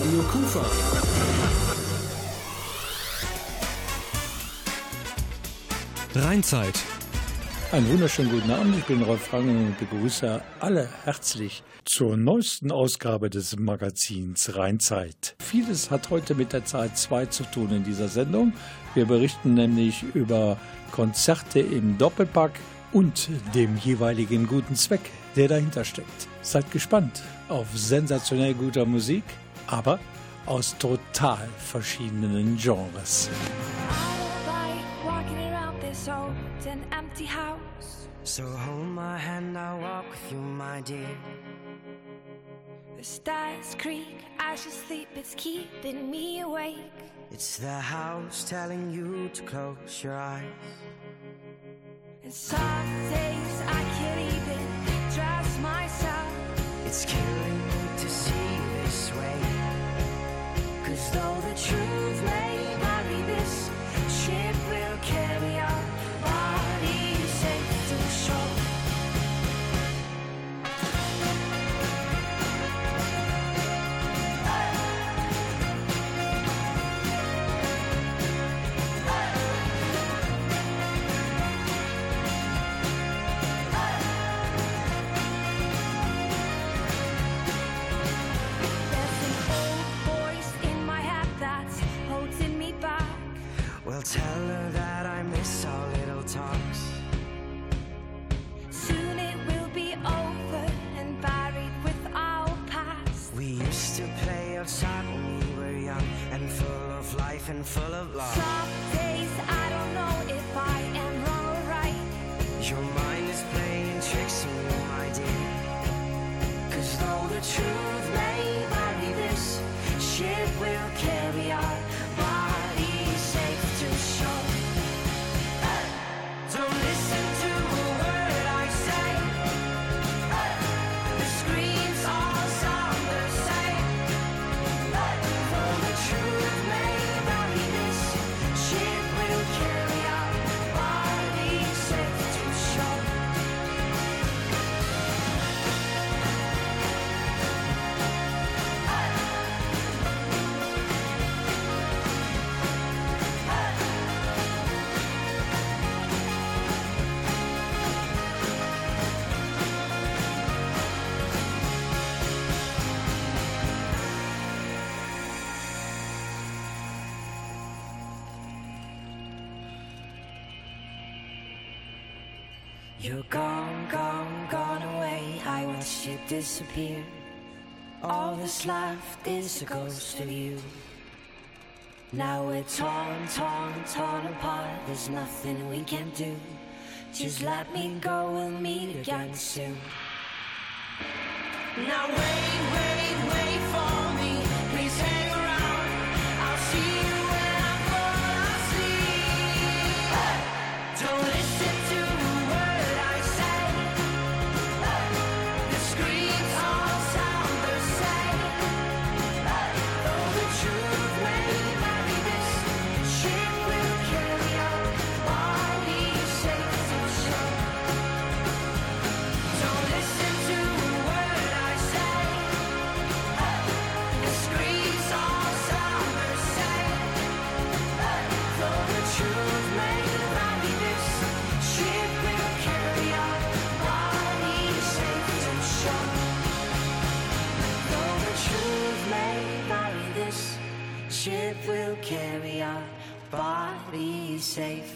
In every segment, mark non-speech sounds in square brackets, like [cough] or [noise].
Radio Kufa. Rheinzeit. Einen wunderschönen guten Abend. Ich bin Rolf Frangen und begrüße alle herzlich zur neuesten Ausgabe des Magazins Rheinzeit. Vieles hat heute mit der Zeit 2 zu tun in dieser Sendung. Wir berichten nämlich über Konzerte im Doppelpack und dem jeweiligen guten Zweck, der dahinter steckt. Seid gespannt auf sensationell guter Musik, aber aus total verschiedenen Genres. So hold my hand, I'll walk with you, my dear. The stars creak as you sleep, it's keeping me awake. It's the house telling you to close your eyes. And some days I can't even trust myself. It's killing me to see this way. Cause though the truth Well, tell her that I miss our little talks. Soon it will be over and buried with our past. We used to play outside when we were young and full of life and full of love. Some days I don't know if I am wrong or right. Your mind is playing tricks on you, my dear. Cause though the truth may vary, this ship Left is a ghost of you. Now we're torn, torn, torn apart. There's nothing we can do. Just let me go, we'll meet again soon. Now wait, wait, wait for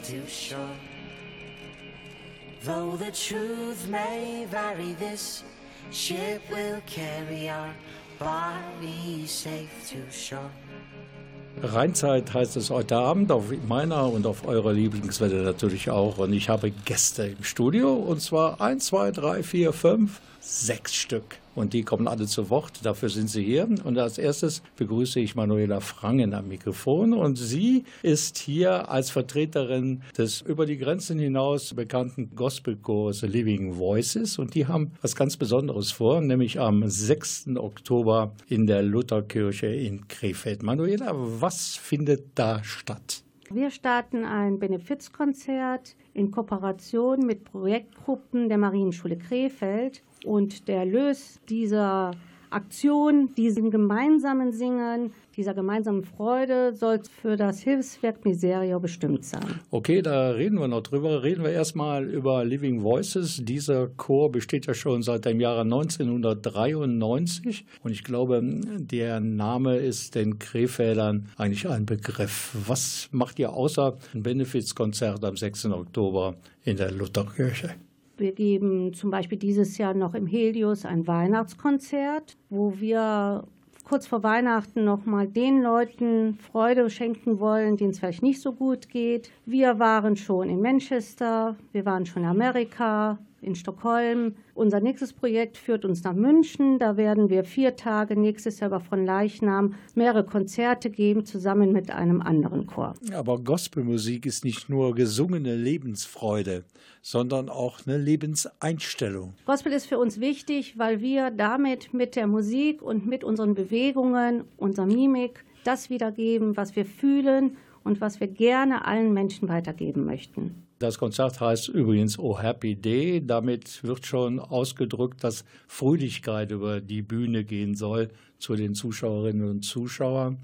safe to shore. Though the truth may vary, this ship will carry our bodies safe to shore. Rheinzeit heißt es heute Abend auf meiner und auf eurer Lieblingswelle natürlich auch. Und ich habe Gäste im Studio und zwar 1, 2, 3, 4, 5, sechs Stück. Und die kommen alle zu Wort, dafür sind sie hier. Und als erstes begrüße ich Manuela Frangen am Mikrofon. Und sie ist hier als Vertreterin des über die Grenzen hinaus bekannten Gospelchors Living Voices. Und die haben was ganz Besonderes vor, nämlich am 6. Oktober in der Lutherkirche in Krefeld. Manuela, was findet da statt? Wir starten ein Benefizkonzert in Kooperation mit Projektgruppen der Marienschule Krefeld. Und der Erlös dieser Aktion, diesem gemeinsamen Singen, dieser gemeinsamen Freude soll für das Hilfswerk Miserio bestimmt sein. Okay, da reden wir noch drüber. Reden wir erstmal über Living Voices. Dieser Chor besteht ja schon seit dem Jahre 1993 und ich glaube, der Name ist den Krefeldern eigentlich ein Begriff. Was macht ihr außer ein Benefizkonzert am 6. Oktober in der Lutherkirche? Wir geben zum Beispiel dieses Jahr noch im Helios ein Weihnachtskonzert, wo wir kurz vor Weihnachten nochmal den Leuten Freude schenken wollen, denen es vielleicht nicht so gut geht. Wir waren schon in Manchester, wir waren schon in Amerika, in Stockholm. Unser nächstes Projekt führt uns nach München. Da werden wir vier Tage nächstes Jahr von Leichnam mehrere Konzerte geben, zusammen mit einem anderen Chor. Aber Gospelmusik ist nicht nur gesungene Lebensfreude, sondern auch eine Lebenseinstellung. Gospel ist für uns wichtig, weil wir damit mit der Musik und mit unseren Bewegungen, unserer Mimik das wiedergeben, was wir fühlen und was wir gerne allen Menschen weitergeben möchten. Das Konzert heißt übrigens Oh Happy Day. Damit wird schon ausgedrückt, dass Fröhlichkeit über die Bühne gehen soll zu den Zuschauerinnen und Zuschauern.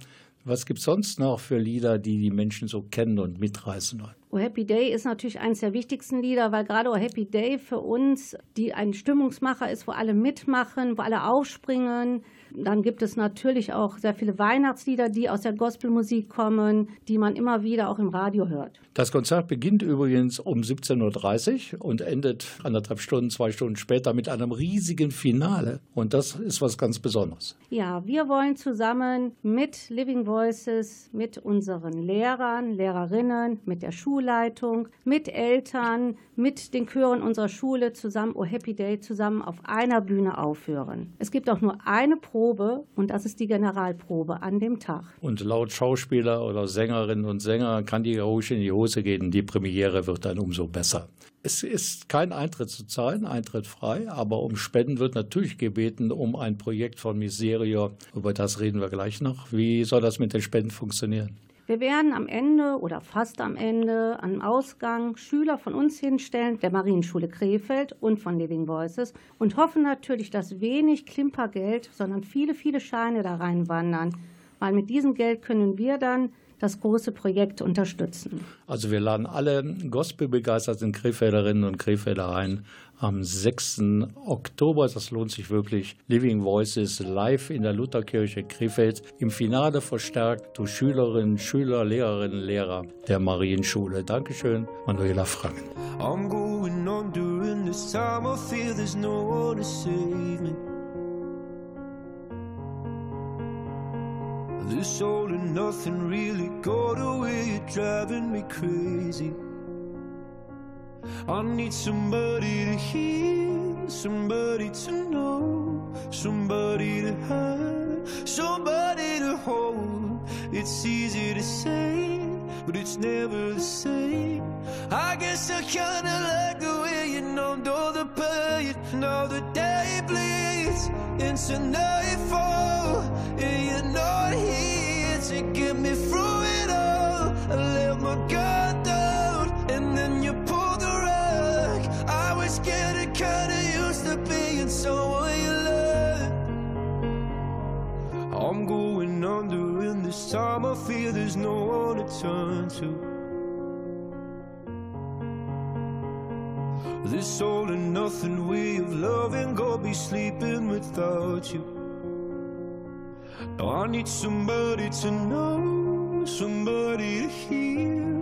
Was gibt es sonst noch für Lieder, die die Menschen so kennen und mitreißen wollen? Oh Happy Day ist natürlich eines der wichtigsten Lieder, weil gerade Oh Happy Day für uns die ein Stimmungsmacher ist, wo alle mitmachen, wo alle aufspringen. Dann gibt es natürlich auch sehr viele Weihnachtslieder, die aus der Gospelmusik kommen, die man immer wieder auch im Radio hört. Das Konzert beginnt übrigens um 17.30 Uhr und endet anderthalb Stunden, zwei Stunden später mit einem riesigen Finale. Und das ist was ganz Besonderes. Ja, wir wollen zusammen mit Living Voices, mit unseren Lehrern, Lehrerinnen, mit der Schulleitung, mit Eltern, mit den Chören unserer Schule zusammen Oh Happy Day zusammen auf einer Bühne aufführen. Es gibt auch nur eine Probe und das ist die Generalprobe an dem Tag. Und laut Schauspieler oder Sängerinnen und Sänger kann die ruhig in die Hose gehen. Die Premiere wird dann umso besser. Es ist kein Eintritt zu zahlen, Eintritt frei, aber um Spenden wird natürlich gebeten, um ein Projekt von Miserio. Über das reden wir gleich noch. Wie soll das mit den Spenden funktionieren? Wir werden am Ende oder fast am Ende am Ausgang Schüler von uns hinstellen, der Marienschule Krefeld und von Living Voices und hoffen natürlich, dass wenig Klimpergeld, sondern viele, viele Scheine da reinwandern, weil mit diesem Geld können wir dann das große Projekt unterstützen. Also wir laden alle gospelbegeisterten Krefelderinnen und Krefelder ein am 6. Oktober. Das lohnt sich wirklich. Living Voices live in der Lutherkirche Krefeld. Im Finale verstärkt durch Schülerinnen, Schüler, Lehrerinnen, Lehrer der Marienschule. Dankeschön, Manuela Franken. I'm going on during this time. I feel there's no one to save me. This all and nothing really got away, you're driving me crazy. I need somebody to hear, somebody to know, somebody to have, somebody to hold. It's easy to say, but it's never the same. I guess I kinda like the way you numbed all the pain. Now the day bleeds into nightfall, and you're not here to get me through it all. I let my guard down, and then you. I was getting kinda used to being someone you love. I'm going under, and this time I feel there's no one to turn to. This all and nothing way of loving, go be sleeping without you. I need somebody to know, somebody to hear,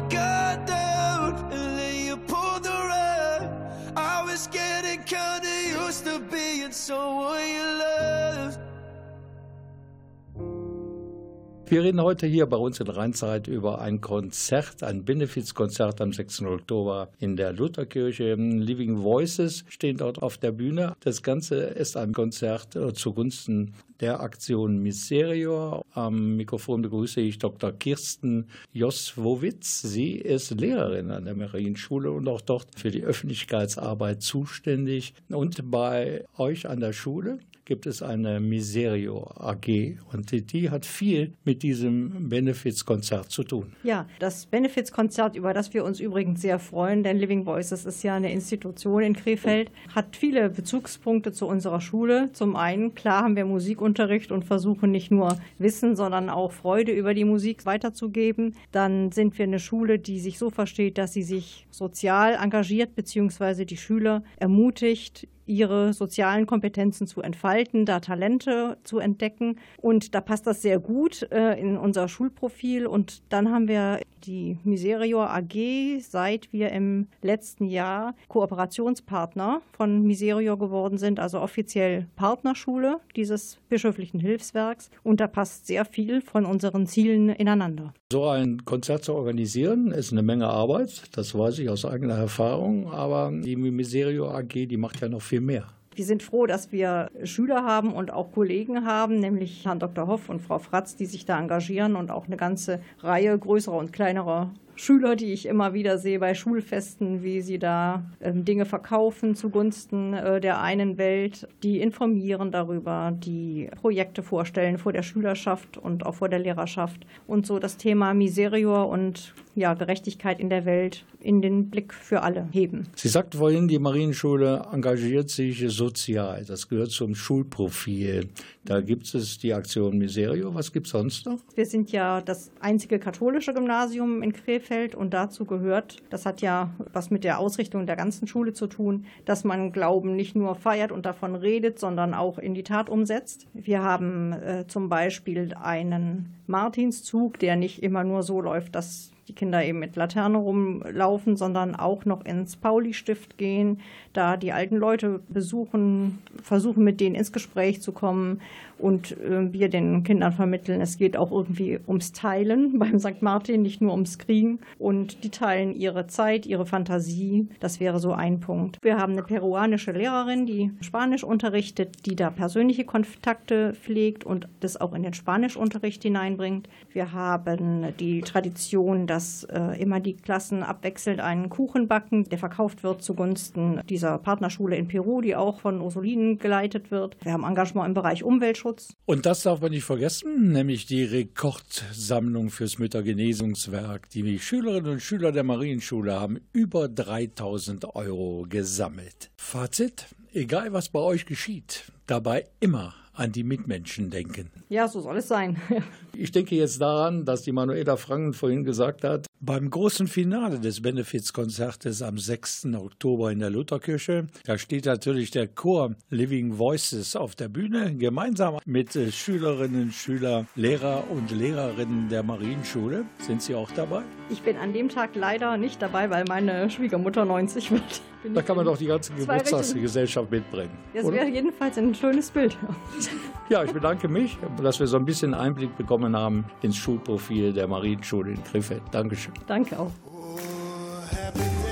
to Wir reden heute hier bei uns in Rheinzeit über ein Konzert, ein Benefizkonzert am 6. Oktober in der Lutherkirche. Living Voices stehen dort auf der Bühne. Das Ganze ist ein Konzert zugunsten der Aktion Miserior. Am Mikrofon begrüße ich Dr. Kirsten Joswowitz. Sie ist Lehrerin an der Marienschule und auch dort für die Öffentlichkeitsarbeit zuständig. Und bei euch an der Schule gibt es eine Miserio AG und die, die hat viel mit diesem Benefizkonzert zu tun. Ja, das Benefizkonzert, über das wir uns übrigens sehr freuen, denn Living Voices ist ja eine Institution in Krefeld, hat viele Bezugspunkte zu unserer Schule. Zum einen, klar haben wir Musikunterricht und versuchen nicht nur Wissen, sondern auch Freude über die Musik weiterzugeben. Dann sind wir eine Schule, die sich so versteht, dass sie sich sozial engagiert, beziehungsweise die Schüler ermutigt, ihre sozialen Kompetenzen zu entfalten, da Talente zu entdecken. Und da passt das sehr gut äh, in unser Schulprofil. Und dann haben wir die Miserior AG, seit wir im letzten Jahr Kooperationspartner von Miserior geworden sind, also offiziell Partnerschule dieses bischöflichen Hilfswerks. Und da passt sehr viel von unseren Zielen ineinander. So ein Konzert zu organisieren ist eine Menge Arbeit, das weiß ich aus eigener Erfahrung, aber die Miserio AG, die macht ja noch viel mehr. Wir sind froh, dass wir Schüler haben und auch Kollegen haben, nämlich Herrn Dr. Hoff und Frau Fratz, die sich da engagieren und auch eine ganze Reihe größerer und kleinerer Schüler, die ich immer wieder sehe bei Schulfesten, wie sie da ähm, Dinge verkaufen zugunsten äh, der einen Welt, die informieren darüber, die Projekte vorstellen vor der Schülerschaft und auch vor der Lehrerschaft und so das Thema Miserior und ja, Gerechtigkeit in der Welt in den Blick für alle heben. Sie sagten vorhin, die Marienschule engagiert sich sozial. Das gehört zum Schulprofil. Da gibt es die Aktion Miserio. Was gibt es sonst noch? Wir sind ja das einzige katholische Gymnasium in Krefeld und dazu gehört, das hat ja was mit der Ausrichtung der ganzen Schule zu tun, dass man Glauben nicht nur feiert und davon redet, sondern auch in die Tat umsetzt. Wir haben äh, zum Beispiel einen Martinszug, der nicht immer nur so läuft, dass die Kinder eben mit Laterne rumlaufen, sondern auch noch ins Pauli-Stift gehen, da die alten Leute besuchen, versuchen mit denen ins Gespräch zu kommen und äh, wir den Kindern vermitteln, es geht auch irgendwie ums Teilen [laughs] beim St. Martin, nicht nur ums Kriegen. Und die teilen ihre Zeit, ihre Fantasie. Das wäre so ein Punkt. Wir haben eine peruanische Lehrerin, die Spanisch unterrichtet, die da persönliche Kontakte pflegt und das auch in den Spanischunterricht hineinbringt. Wir haben die Tradition, dass äh, immer die Klassen abwechselnd einen Kuchen backen, der verkauft wird zugunsten dieser Partnerschule in Peru, die auch von Ursulinen geleitet wird. Wir haben Engagement im Bereich Umweltschutz. Und das darf man nicht vergessen, nämlich die Rekordsammlung fürs Müttergenesungswerk. Die Schülerinnen und Schüler der Marienschule haben über 3000 Euro gesammelt. Fazit, egal was bei euch geschieht, dabei immer an die Mitmenschen denken. Ja, so soll es sein. [laughs] Ich denke jetzt daran, dass die Manuela Franken vorhin gesagt hat, beim großen Finale des Benefizkonzertes am 6. Oktober in der Lutherkirche, da steht natürlich der Chor Living Voices auf der Bühne, gemeinsam mit äh, Schülerinnen, Schüler, Lehrer und Lehrerinnen der Marienschule. Sind Sie auch dabei? Ich bin an dem Tag leider nicht dabei, weil meine Schwiegermutter 90 wird. Bin Da kann man doch die ganze Geburtstagsgesellschaft mitbringen. Das wäre jedenfalls ein schönes Bild. Ja, ich bedanke mich, dass wir so ein bisschen Einblick bekommen haben ins Schulprofil der Marienschule in Krefeld. Dankeschön. Danke auch. Oh,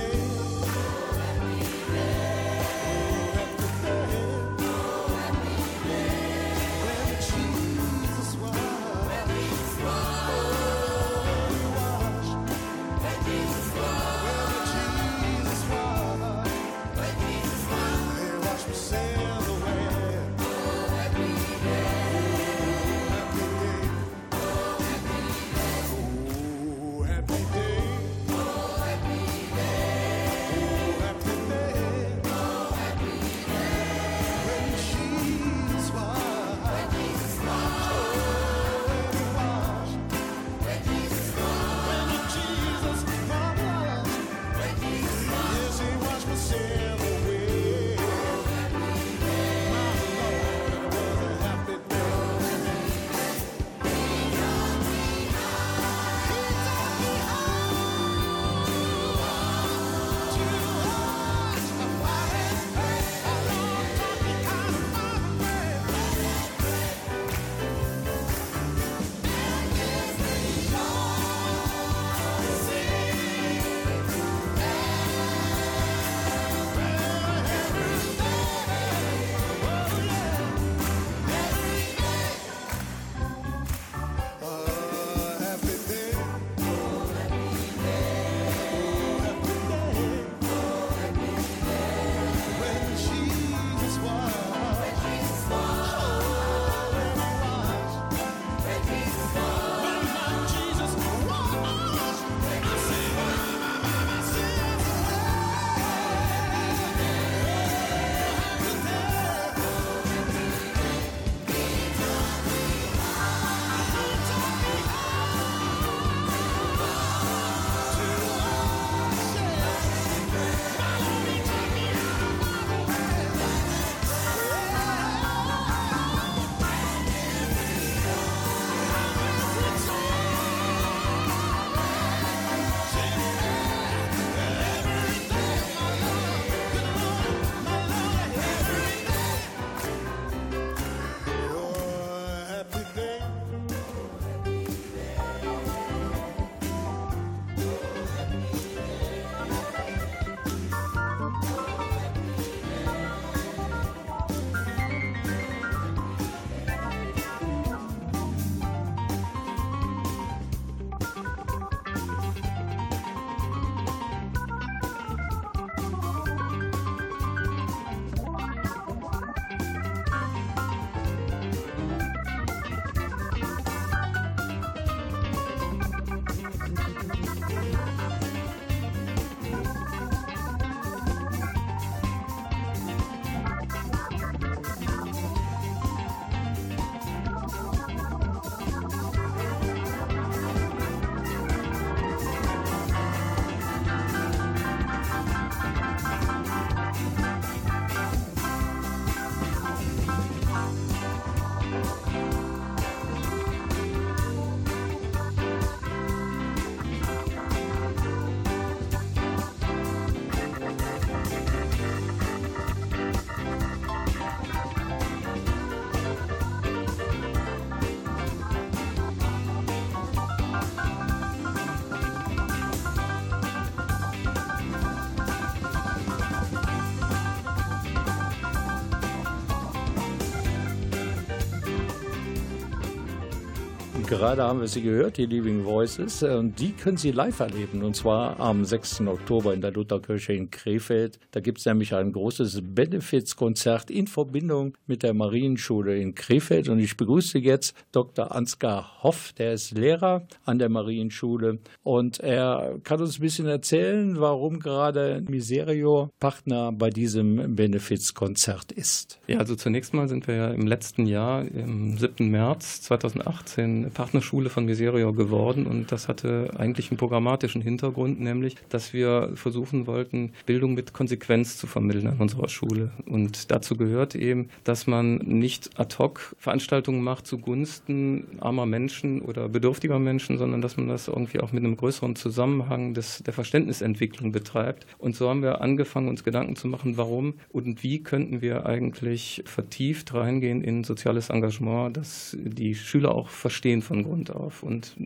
Gerade haben wir sie gehört, die Living Voices, äh, und die können Sie live erleben, und zwar am 6. Oktober in der Lutherkirche in Krefeld. Da gibt es nämlich ein großes Benefizkonzert in Verbindung mit der Marienschule in Krefeld. Und ich begrüße jetzt Dr. Ansgar Hoff, der ist Lehrer an der Marienschule, und er kann uns ein bisschen erzählen, warum gerade Miserio Partner bei diesem Benefizkonzert ist. Ja, also zunächst mal sind wir ja im letzten Jahr, im 7. März 2018, Partnerschule von Miserio geworden und das hatte eigentlich einen programmatischen Hintergrund, nämlich, dass wir versuchen wollten, Bildung mit Konsequenz zu vermitteln an unserer Schule. Und dazu gehört eben, dass man nicht ad hoc Veranstaltungen macht zugunsten armer Menschen oder bedürftiger Menschen, sondern dass man das irgendwie auch mit einem größeren Zusammenhang des, der Verständnisentwicklung betreibt. Und so haben wir angefangen, uns Gedanken zu machen, warum und wie könnten wir eigentlich vertieft reingehen in soziales Engagement, dass die Schüler auch verstehen von Grund auf. Und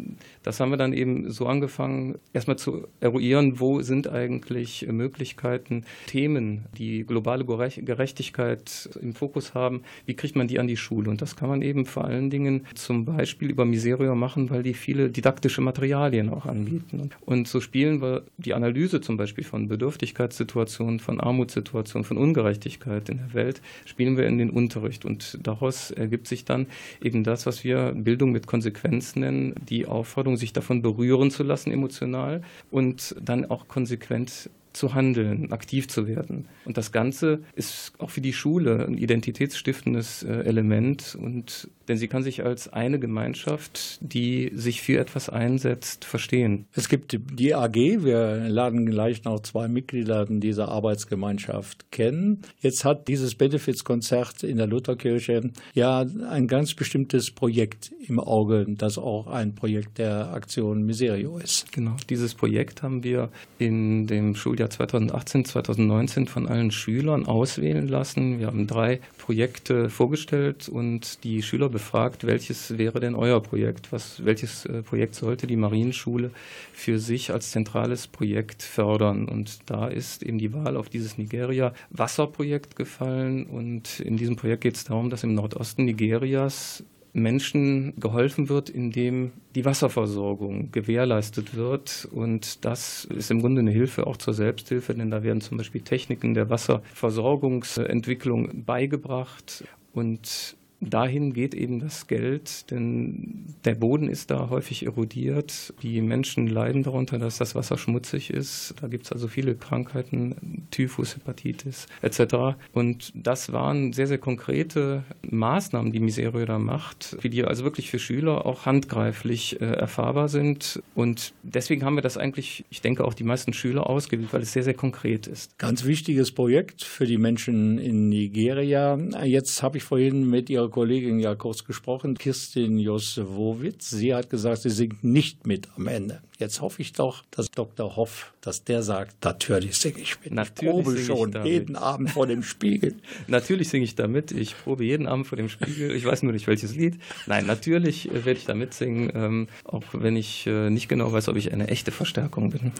das haben wir dann eben so angefangen, erstmal zu eruieren, wo sind eigentlich Möglichkeiten, Themen, die globale Gerechtigkeit im Fokus haben, wie kriegt man die an die Schule? Und das kann man eben vor allen Dingen zum Beispiel über Miserio machen, weil die viele didaktische Materialien auch anbieten. Und so spielen wir die Analyse zum Beispiel von Bedürftigkeitssituationen, von Armutssituationen, von Ungerechtigkeit in der Welt, spielen wir in den Unterricht. Und daraus ergibt sich dann eben das, was wir Bildung mit Konsequenz nennen, die Aufforderung, sich davon berühren zu lassen emotional und dann auch konsequent zu handeln, aktiv zu werden. Und das Ganze ist auch für die Schule ein identitätsstiftendes äh, Element und denn sie kann sich als eine Gemeinschaft, die sich für etwas einsetzt, verstehen. Es gibt die AG, wir laden gleich noch zwei Mitglieder dieser Arbeitsgemeinschaft kennen. Jetzt hat dieses Benefizkonzert in der Lutherkirche ja ein ganz bestimmtes Projekt im Auge, das auch ein Projekt der Aktion Miserio ist. Genau, dieses Projekt haben wir in dem Schuljahr 2018, 2019 von allen Schülern auswählen lassen. Wir haben drei Projekte vorgestellt und die Schüler befragt, welches wäre denn euer Projekt? Was, welches äh, Projekt sollte die Marienschule für sich als zentrales Projekt fördern? Und da ist eben die Wahl auf dieses Nigeria-Wasserprojekt gefallen. Und in diesem Projekt geht es darum, dass im Nordosten Nigerias Menschen geholfen wird, indem die Wasserversorgung gewährleistet wird. Und das ist im Grunde eine Hilfe auch zur Selbsthilfe, denn da werden zum Beispiel Techniken der Wasserversorgungsentwicklung beigebracht. Und dahin geht eben das Geld, denn der Boden ist da häufig erodiert. Die Menschen leiden darunter, dass das Wasser schmutzig ist. Da gibt es also viele Krankheiten, Typhus, Hepatitis etc. Und das waren sehr, sehr konkrete Maßnahmen, die Miserio da macht, die also wirklich für Schüler auch handgreiflich äh, erfahrbar sind. Und deswegen haben wir das eigentlich, ich denke, auch die meisten Schüler ausgewählt, weil es sehr, sehr konkret ist. Ganz wichtiges Projekt für die Menschen in Nigeria. Jetzt habe ich vorhin mit Ihrer Kollegin ja kurz gesprochen, Kirstin Josewowitz. Sie hat gesagt, sie singt nicht mit am Ende. Jetzt hoffe ich doch, dass Dr. Hoff, dass der sagt, natürlich singe ich mit. Natürlich ich probe singe ich schon damit. jeden Abend vor dem Spiegel. [laughs] Natürlich singe ich da mit. Ich probe jeden Abend vor dem Spiegel. Ich weiß nur nicht, welches Lied. Nein, natürlich äh, werde ich da mitsingen, ähm, auch wenn ich äh, nicht genau weiß, ob ich eine echte Verstärkung bin.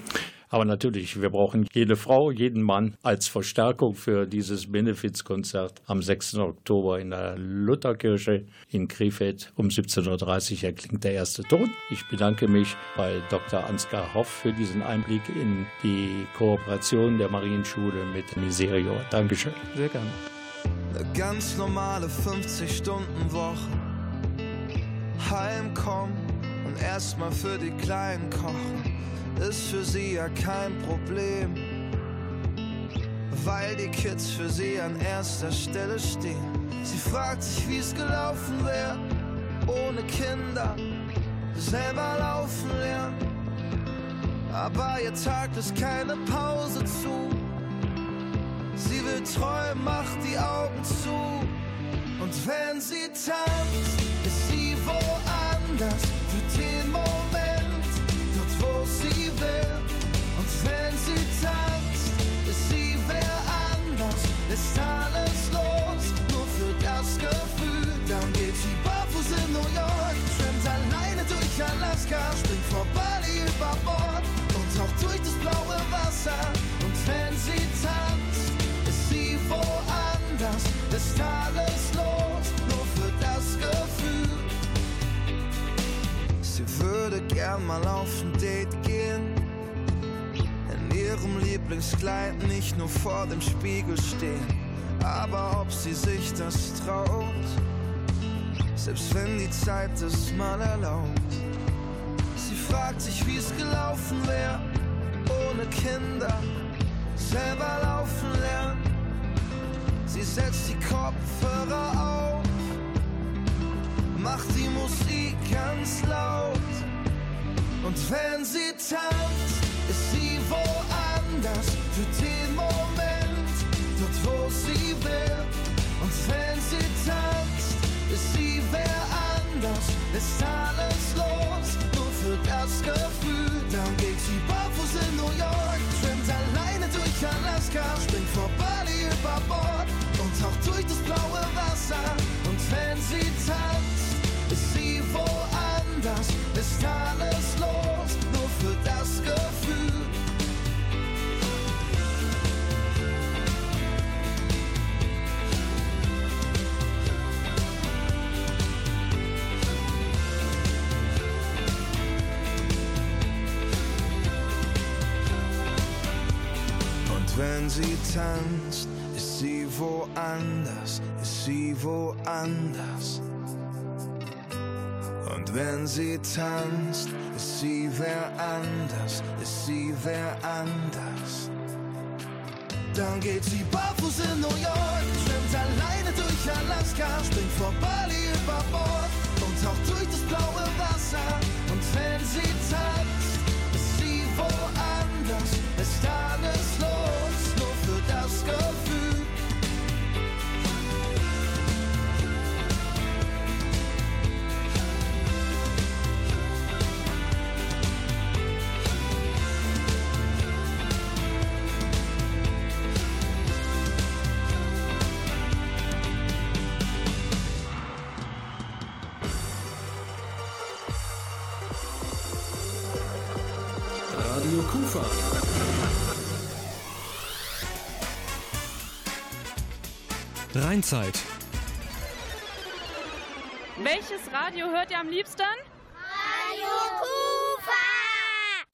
Aber natürlich, wir brauchen jede Frau, jeden Mann als Verstärkung für dieses Benefizkonzert am 6. Oktober in der Lutherkirche in Krefeld um 17.30 Uhr erklingt der erste Ton. Ich bedanke mich bei Dr. Ansgar Hoff für diesen Einblick in die Kooperation der Marienschule mit Miserio. Dankeschön. Sehr gerne. Eine ganz normale 50-Stunden-Woche. Heimkommen und erstmal für die Kleinen kochen, ist für sie ja kein Problem. Weil die Kids für sie an erster Stelle stehen. Sie fragt sich, wie es gelaufen wäre, ohne Kinder, selber laufen lernen. Aber ihr Tag ist keine Pause zu. Sie will träumen, macht die Augen zu. Und wenn sie tanzt, ist sie woanders. Mal auf ein Date gehen. In ihrem Lieblingskleid nicht nur vor dem Spiegel stehen. Aber ob sie sich das traut, selbst wenn die Zeit es mal erlaubt. Sie fragt sich, wie es gelaufen wäre, ohne Kinder, selber laufen lernen. Sie setzt die Kopfhörer auf, macht die Musik ganz laut. Und wenn sie tanzt, ist sie woanders für den Moment, dort wo sie will. Und wenn sie tanzt, ist sie wer anders, ist alles los, nur für das Gefühl. Dann geht sie barfuß in New York, schwimmt alleine durch Alaska, springt vor Bali über Bord und taucht durch das blaue Wasser. Und wenn sie tanzt, ist sie woanders, ist alles los, wenn sie tanzt, ist sie woanders, ist sie woanders. Und wenn sie tanzt, ist sie wer anders, ist sie wer anders. Dann geht sie barfuß in New York, schwimmt alleine durch Alaska, springt vor Bali über Bord und taucht durch das blaue Wasser. Und wenn sie tanzt, ist sie woanders, ist alles Rheinzeit. Welches Radio hört ihr am liebsten?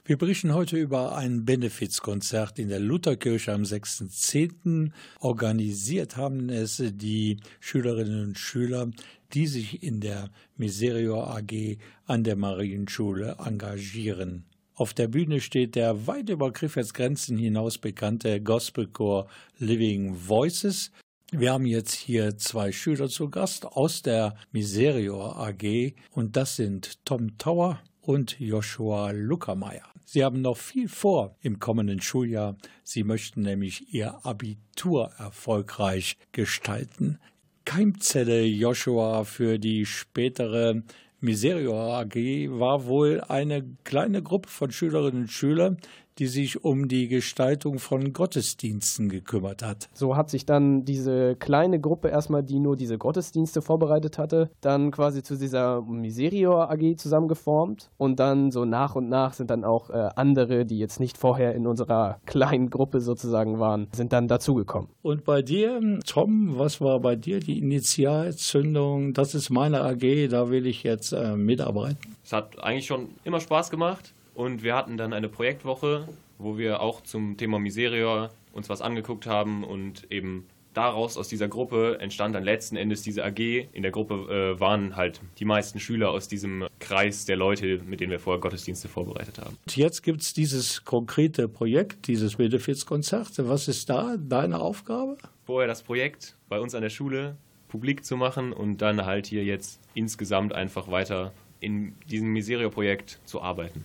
Wir berichten heute über ein Benefizkonzert in der Lutherkirche am 6.10. Organisiert haben es die Schülerinnen und Schüler, die sich in der Miserio AG an der Marienschule engagieren. Auf der Bühne steht der weit über Krefeld-Grenzen hinaus bekannte Gospelchor Living Voices. Wir haben jetzt hier zwei Schüler zu Gast aus der Miserio AG und das sind Tom Tower und Joshua Luckermeier. Sie haben noch viel vor im kommenden Schuljahr. Sie möchten nämlich ihr Abitur erfolgreich gestalten. Keimzelle Joshua für die spätere Miserio AG war wohl eine kleine Gruppe von Schülerinnen und Schülern, die sich um die Gestaltung von Gottesdiensten gekümmert hat. So hat sich dann diese kleine Gruppe erstmal, die nur diese Gottesdienste vorbereitet hatte, dann quasi zu dieser Miserio AG zusammengeformt und dann so nach und nach sind dann auch äh, andere, die jetzt nicht vorher in unserer kleinen Gruppe sozusagen waren, sind dann dazugekommen. Und bei dir, Tom, was war bei dir die Initialzündung? Das ist meine AG, da will ich jetzt äh, mitarbeiten. Es hat eigentlich schon immer Spaß gemacht und wir hatten dann eine Projektwoche, wo wir auch zum Thema Miseria uns was angeguckt haben und eben daraus aus dieser Gruppe entstand dann letzten Endes diese AG. In der Gruppe äh, waren halt die meisten Schüler aus diesem Kreis der Leute, mit denen wir vorher Gottesdienste vorbereitet haben. Und jetzt gibt es dieses konkrete Projekt, dieses Benefizkonzert. Was ist da deine Aufgabe? Vorher das Projekt bei uns an der Schule publik zu machen und dann halt hier jetzt insgesamt einfach weiter in diesem Miserio-Projekt zu arbeiten.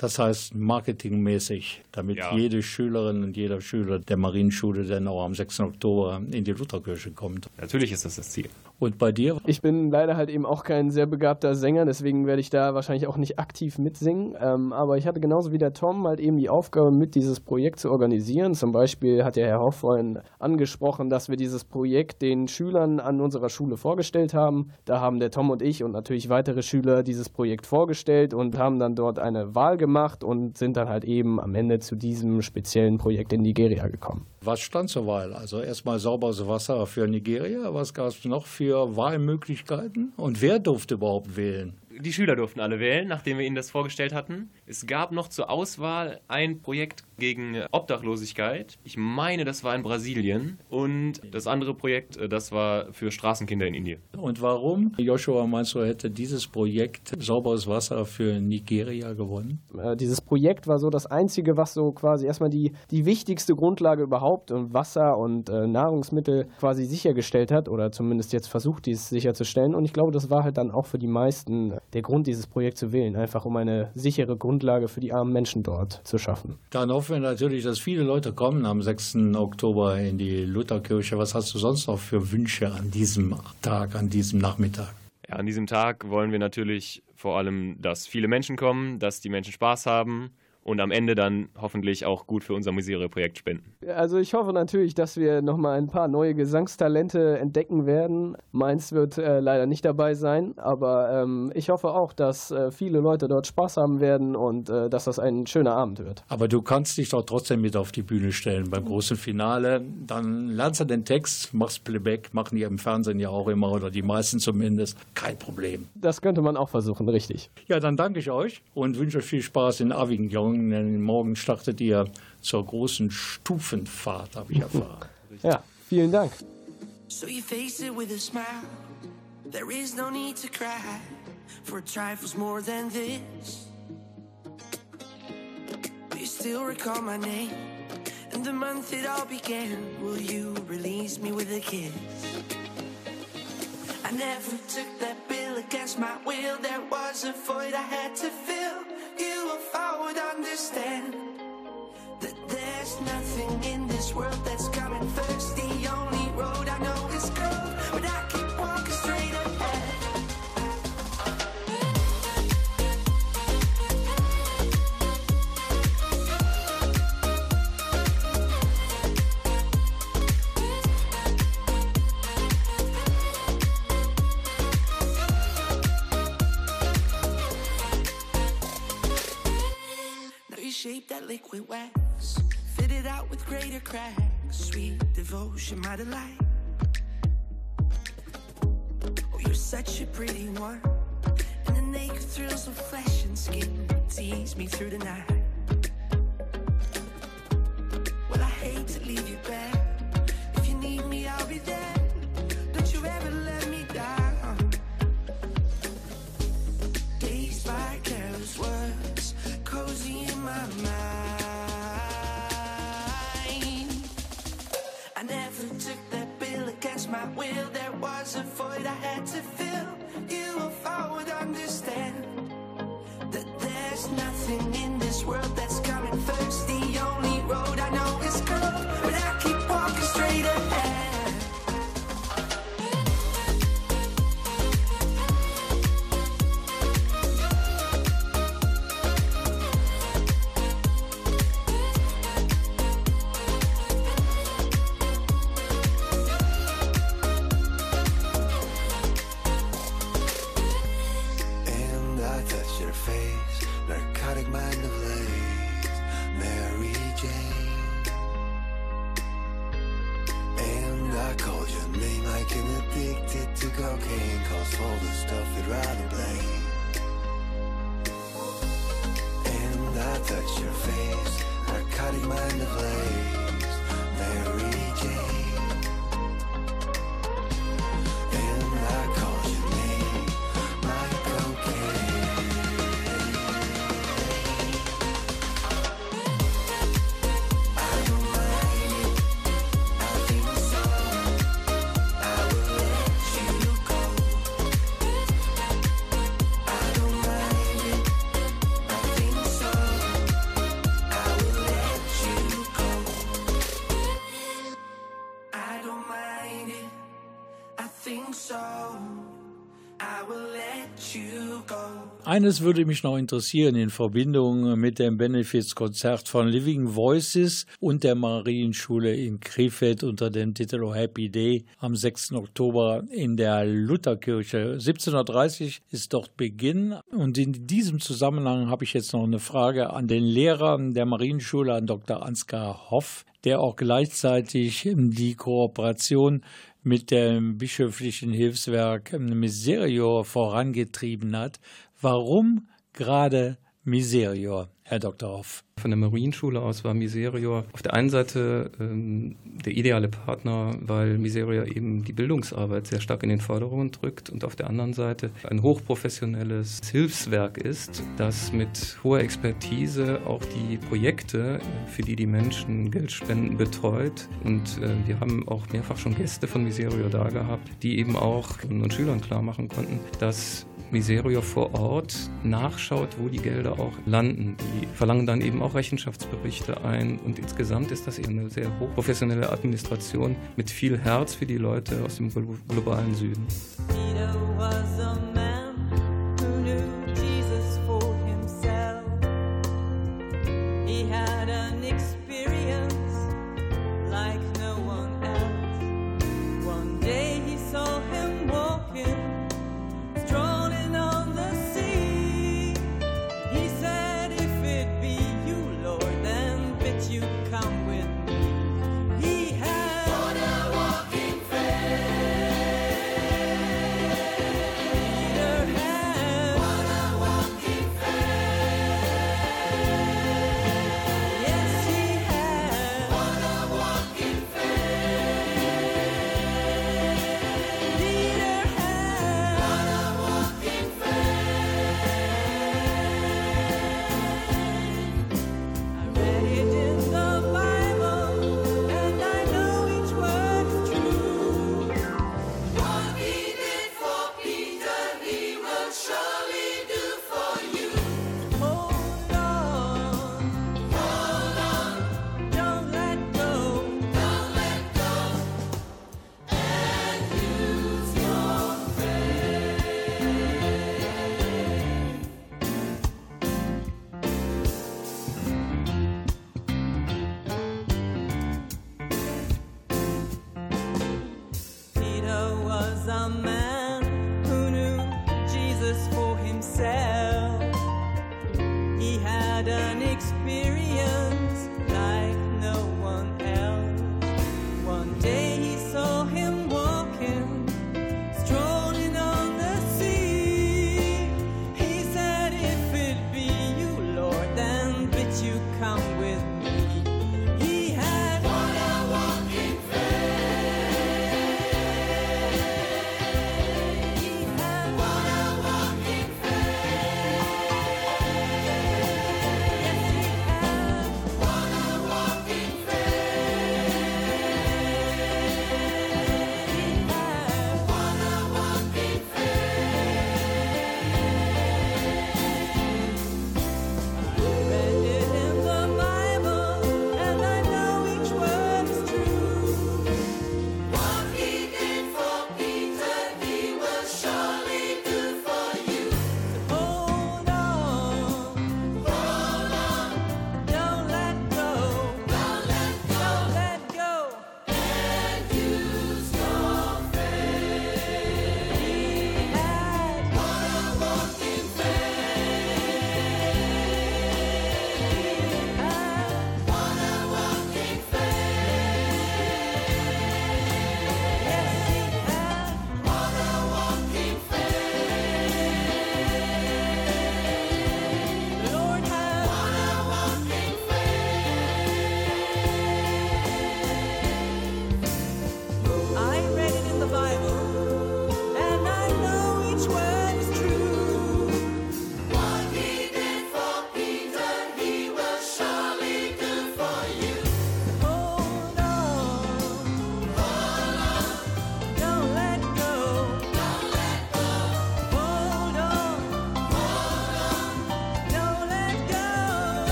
Das heißt marketingmäßig, damit Ja. jede Schülerin und jeder Schüler der Marienschule dann auch am 6. Oktober in die Lutherkirche kommt. Natürlich ist das das Ziel. Und bei dir? Ich bin leider halt eben auch kein sehr begabter Sänger, deswegen werde ich da wahrscheinlich auch nicht aktiv mitsingen. Ähm, aber ich hatte genauso wie der Tom halt eben die Aufgabe, mit dieses Projekt zu organisieren. Zum Beispiel hat der Herr Hoff vorhin angesprochen, dass wir dieses Projekt den Schülern an unserer Schule vorgestellt haben. Da haben der Tom und ich und natürlich weitere Schüler dieses Projekt vorgestellt und haben dann dort eine Wahl gemacht und sind dann halt eben am Ende zu diesem speziellen Projekt in Nigeria gekommen. Was stand zur Wahl? Also erstmal sauberes Wasser für Nigeria. Was gab es noch für Wahlmöglichkeiten? Und wer durfte überhaupt wählen? die Schüler durften alle wählen, nachdem wir ihnen das vorgestellt hatten. Es gab noch zur Auswahl ein Projekt gegen Obdachlosigkeit. Ich meine, das war in Brasilien. Und das andere Projekt, äh, das war für Straßenkinder in Indien. Und warum, Joshua, meinst du, hätte dieses Projekt sauberes Wasser für Nigeria gewonnen? Äh, dieses Projekt war so das einzige, was so quasi erstmal die, die wichtigste Grundlage überhaupt und Wasser und äh, Nahrungsmittel quasi sichergestellt hat oder zumindest jetzt versucht, dies sicherzustellen. Und ich glaube, das war halt dann auch für die meisten der Grund, dieses Projekt zu wählen, einfach um eine sichere Grundlage für die armen Menschen dort zu schaffen. Dann hoffen wir natürlich, dass viele Leute kommen am 6. Oktober in die Lutherkirche. Was hast du sonst noch für Wünsche an diesem Tag, an diesem Nachmittag? Ja, an diesem Tag wollen wir natürlich vor allem, dass viele Menschen kommen, dass die Menschen Spaß haben und am Ende dann hoffentlich auch gut für unser Miserie-Projekt spenden. Also ich hoffe natürlich, dass wir nochmal ein paar neue Gesangstalente entdecken werden. Meins wird äh, leider nicht dabei sein, aber ähm, ich hoffe auch, dass äh, viele Leute dort Spaß haben werden und äh, dass das ein schöner Abend wird. Aber du kannst dich doch trotzdem mit auf die Bühne stellen beim großen Finale. Dann lernst du den Text, machst Playback, machen die im Fernsehen ja auch immer oder die meisten zumindest. Kein Problem. Das könnte man auch versuchen, richtig. Ja, dann danke ich euch und wünsche euch viel Spaß in Avignon. Denn morgen startet ihr zur großen Stufenfahrt, habe ich erfahren. [laughs] Ja, vielen Dank. So you face it with a smile. There is no need to cry for trifles more than this. Do you still recall my name and the month it all began? Will you release me with a kiss? I never took that bill against my will. There was a void I had to fill. Would understand that there's nothing in this world that's coming first. The only road I know is growth, but I keep liquid wax, fit it out with greater cracks. Sweet devotion, my delight. Oh, you're such a pretty one, and the naked thrills of flesh and skin tease me through the night. Well, I hate to leave you back. If you need me, I'll be there. To fill. You, if I would understand that there's nothing in this world that's Eines würde mich noch interessieren in Verbindung mit dem Benefizkonzert von Living Voices und der Marienschule in Krefeld unter dem Titel Oh Happy Day am 6. Oktober in der Lutherkirche. 17.30 Uhr ist dort Beginn und in diesem Zusammenhang habe ich jetzt noch eine Frage an den Lehrer der Marienschule, an Dr. Ansgar Hoff, der auch gleichzeitig die Kooperation mit dem bischöflichen Hilfswerk Miserio vorangetrieben hat. Warum gerade Miserior, Herr Dr. Hoff? Von der Marienschule aus war Miserior auf der einen Seite ähm, der ideale Partner, weil Miserior eben die Bildungsarbeit sehr stark in den Förderungen drückt und auf der anderen Seite ein hochprofessionelles Hilfswerk ist, das mit hoher Expertise auch die Projekte, für die die Menschen Geld spenden, betreut. Und äh, wir haben auch mehrfach schon Gäste von Miserior da gehabt, die eben auch Schülern klar machen konnten, dass Miserior vor Ort nachschaut, wo die Gelder auch landen. Die verlangen dann eben auch Rechenschaftsberichte ein und insgesamt ist das eben eine sehr hochprofessionelle Administration mit viel Herz für die Leute aus dem glo- globalen Süden. Peter was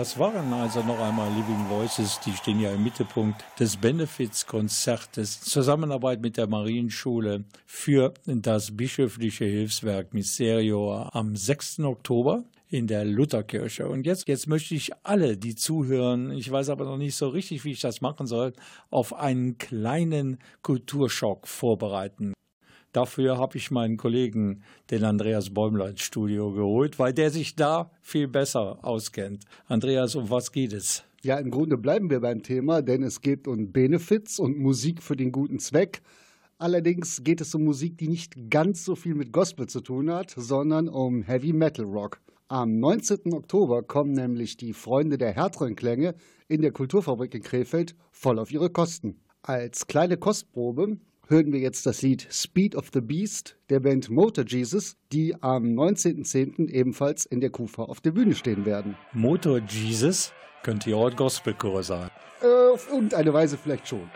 Das waren also noch einmal Living Voices, die stehen ja im Mittelpunkt des Benefizkonzertes in Zusammenarbeit mit der Marienschule für das bischöfliche Hilfswerk Miserio am 6. Oktober in der Lutherkirche. Und jetzt, jetzt möchte ich alle, die zuhören, ich weiß aber noch nicht so richtig, wie ich das machen soll, auf einen kleinen Kulturschock vorbereiten. Dafür habe ich meinen Kollegen, den Andreas Bäumler, ins Studio geholt, weil der sich da viel besser auskennt. Andreas, um was geht es? Ja, im Grunde bleiben wir beim Thema, denn es geht um Benefits und Musik für den guten Zweck. Allerdings geht es um Musik, die nicht ganz so viel mit Gospel zu tun hat, sondern um Heavy Metal Rock. Am 19. Oktober kommen nämlich die Freunde der härteren Klänge in der Kulturfabrik in Krefeld voll auf ihre Kosten. Als kleine Kostprobe hören wir jetzt das Lied Speed of the Beast der Band Motor Jesus, die am 19.10. ebenfalls in der Kufa auf der Bühne stehen werden. Motor Jesus könnte ja auch ein Gospelchor sein. Äh, auf irgendeine Weise vielleicht schon.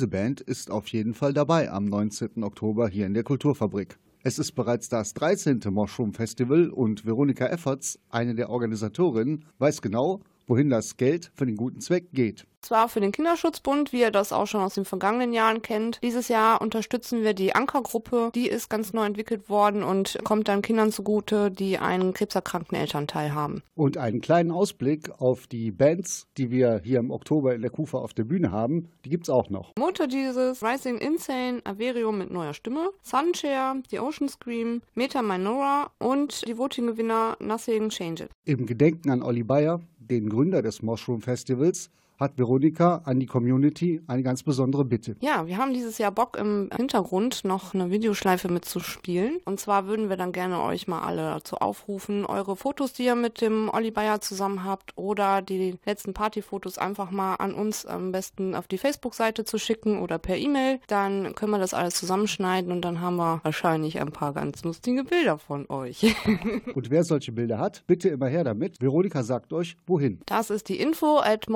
Diese Band ist auf jeden Fall dabei am 19. Oktober hier in der Kulturfabrik. Es ist bereits das 13. Mushroom Festival und Veronika Efforts, eine der Organisatorinnen, weiß genau, wohin das Geld für den guten Zweck geht. Zwar für den Kinderschutzbund, wie ihr das auch schon aus den vergangenen Jahren kennt. Dieses Jahr unterstützen wir die Ankergruppe. Die ist ganz neu entwickelt worden und kommt dann Kindern zugute, die einen krebserkrankten Elternteil haben. Und einen kleinen Ausblick auf die Bands, die wir hier im Oktober in der Kufa auf der Bühne haben, die gibt's auch noch. Motor Jesus, Rising Insane, Averium mit neuer Stimme, Sunshare, The Ocean Scream, Meta Minora und die Voting-Gewinner Nothing Change It. Im Gedenken an Olli Bayer, den Gründer des Mushroom Festivals, hat Veronika an die Community eine ganz besondere Bitte. Ja, wir haben dieses Jahr Bock im Hintergrund noch eine Videoschleife mitzuspielen. Und zwar würden wir dann gerne euch mal alle dazu aufrufen, eure Fotos, die ihr mit dem Olli Bayer zusammen habt oder die letzten Partyfotos einfach mal an uns am besten auf die Facebook-Seite zu schicken oder per E-Mail. Dann können wir das alles zusammenschneiden und dann haben wir wahrscheinlich ein paar ganz lustige Bilder von euch. [laughs] Und wer solche Bilder hat, bitte immer her damit. Veronika sagt euch, wohin. Das ist die info at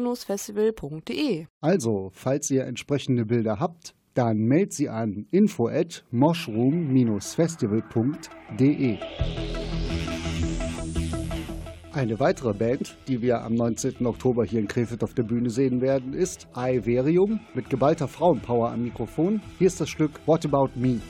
moshroom-festival.de. Also, falls ihr entsprechende Bilder habt, dann meldet sie an info at moshroom-festival.de. Eine weitere Band, die wir am 19. Oktober hier in Krefeld auf der Bühne sehen werden, ist Aeverium mit geballter Frauenpower am Mikrofon. Hier ist das Stück What About Me?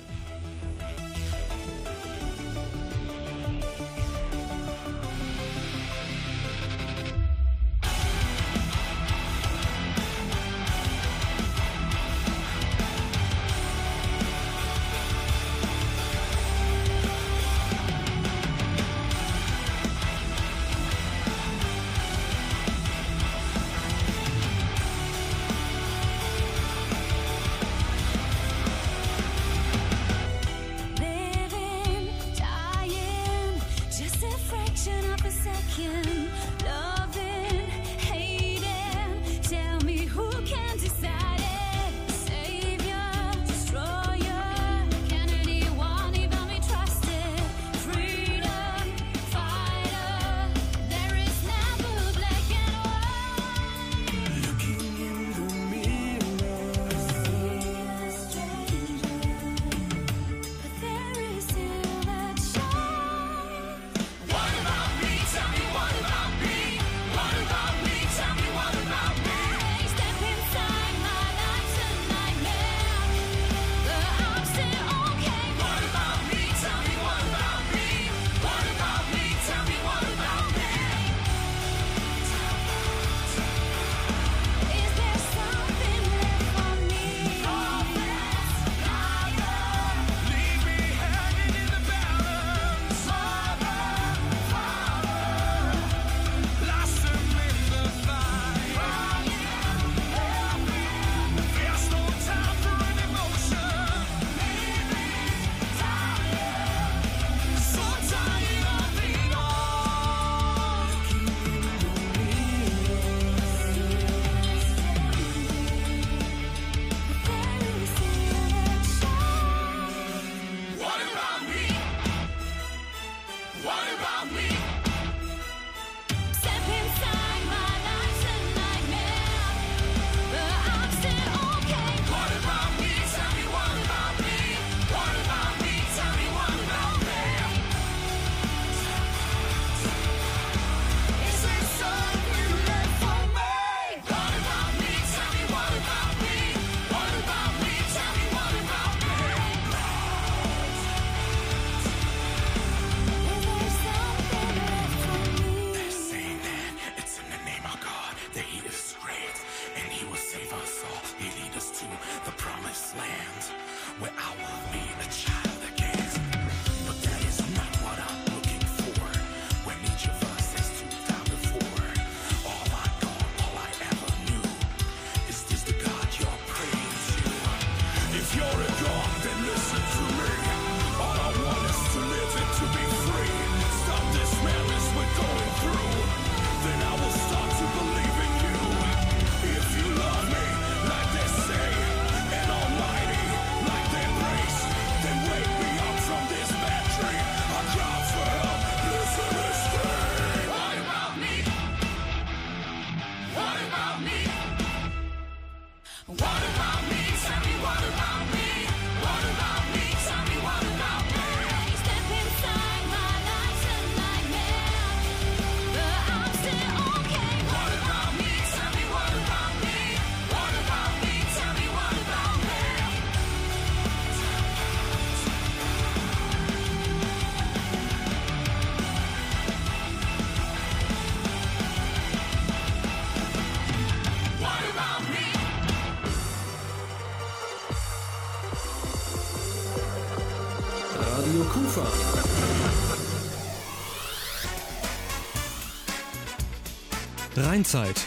Mainzeit.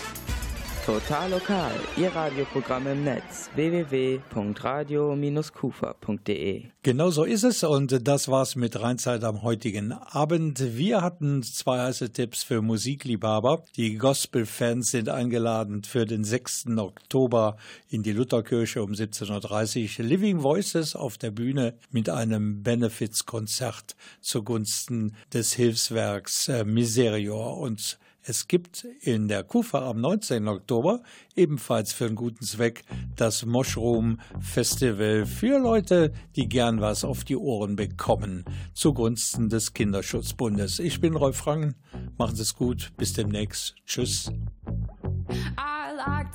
Total lokal, Ihr Radioprogramm im Netz www.radio-kufer.de. Genau so ist es und das war's mit Rheinzeit am heutigen Abend. Wir hatten zwei heiße Tipps für Musikliebhaber. Die Gospel-Fans sind eingeladen für den 6. Oktober in die Lutherkirche um 17.30 Uhr. Living Voices auf der Bühne mit einem Benefizkonzert zugunsten des Hilfswerks äh, Miserior und es gibt in der Kufa am 19. Oktober ebenfalls für einen guten Zweck das Moschrum Festival für Leute, die gern was auf die Ohren bekommen, zugunsten des Kinderschutzbundes. Ich bin Rolf Franken. Machen Sie es gut. Bis demnächst. Tschüss. I like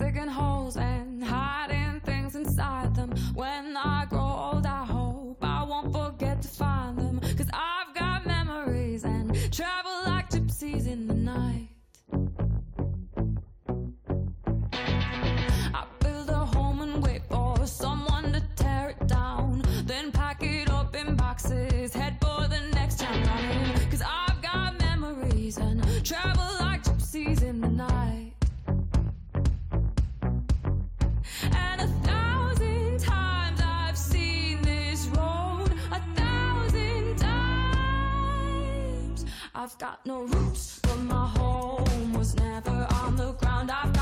I've got no roots, but my home was never on the ground. I've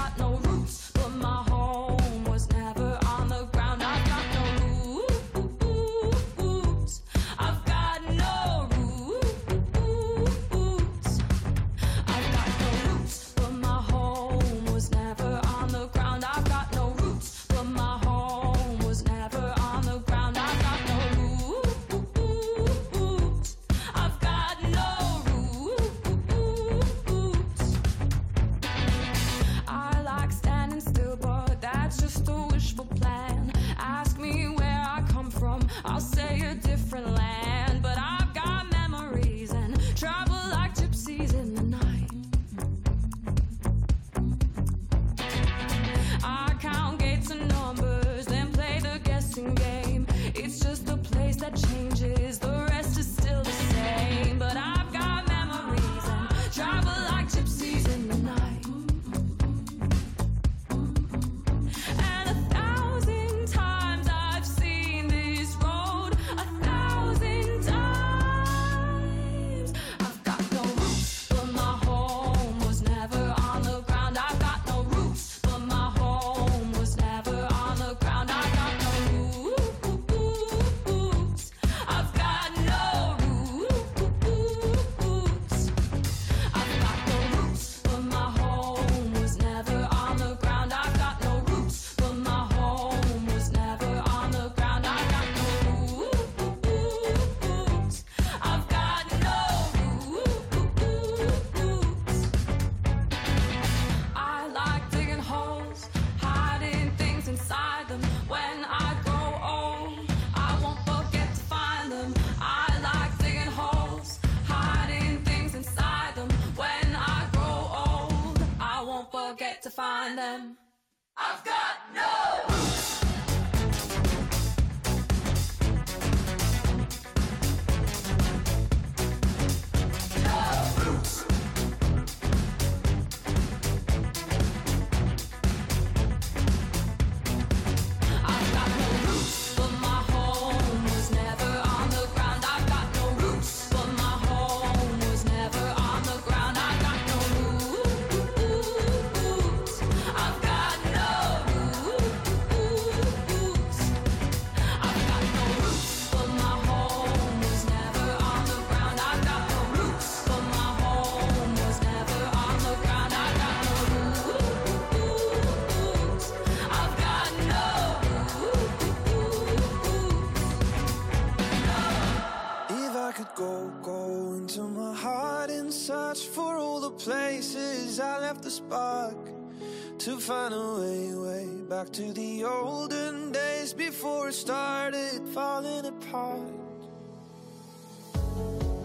find a way, way back to the olden days before it started falling apart.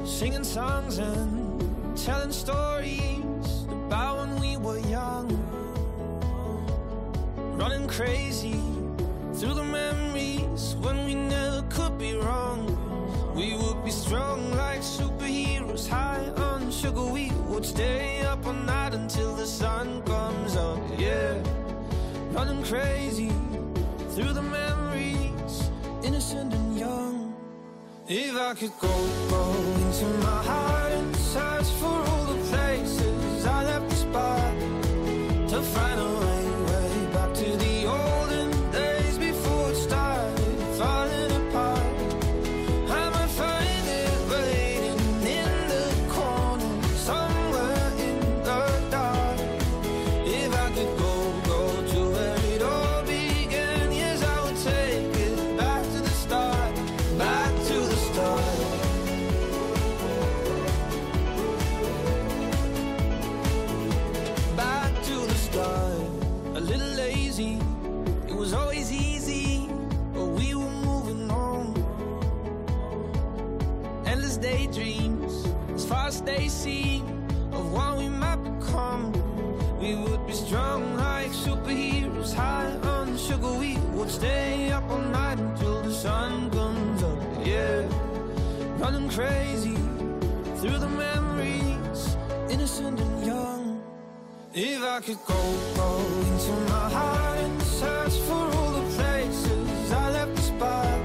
Singing songs and telling stories about when we were young. Running crazy through the memories when we never could be wrong. We would be strong like superheroes, high on sugar. We would stay up all night until the sun comes up. Yeah, running crazy through the memories, innocent and young. If I could go, go into my heart and search for all the places I left the spot to find a lazy. It was always easy, but we were moving on. Endless daydreams, as far as they seem, of what we might become. We would be strong like superheroes, high on sugar. We would stay up all night until the sun comes up. Yeah, running crazy through the memories, innocent and young. If I could go, go into my heart and search for all the places I left the spot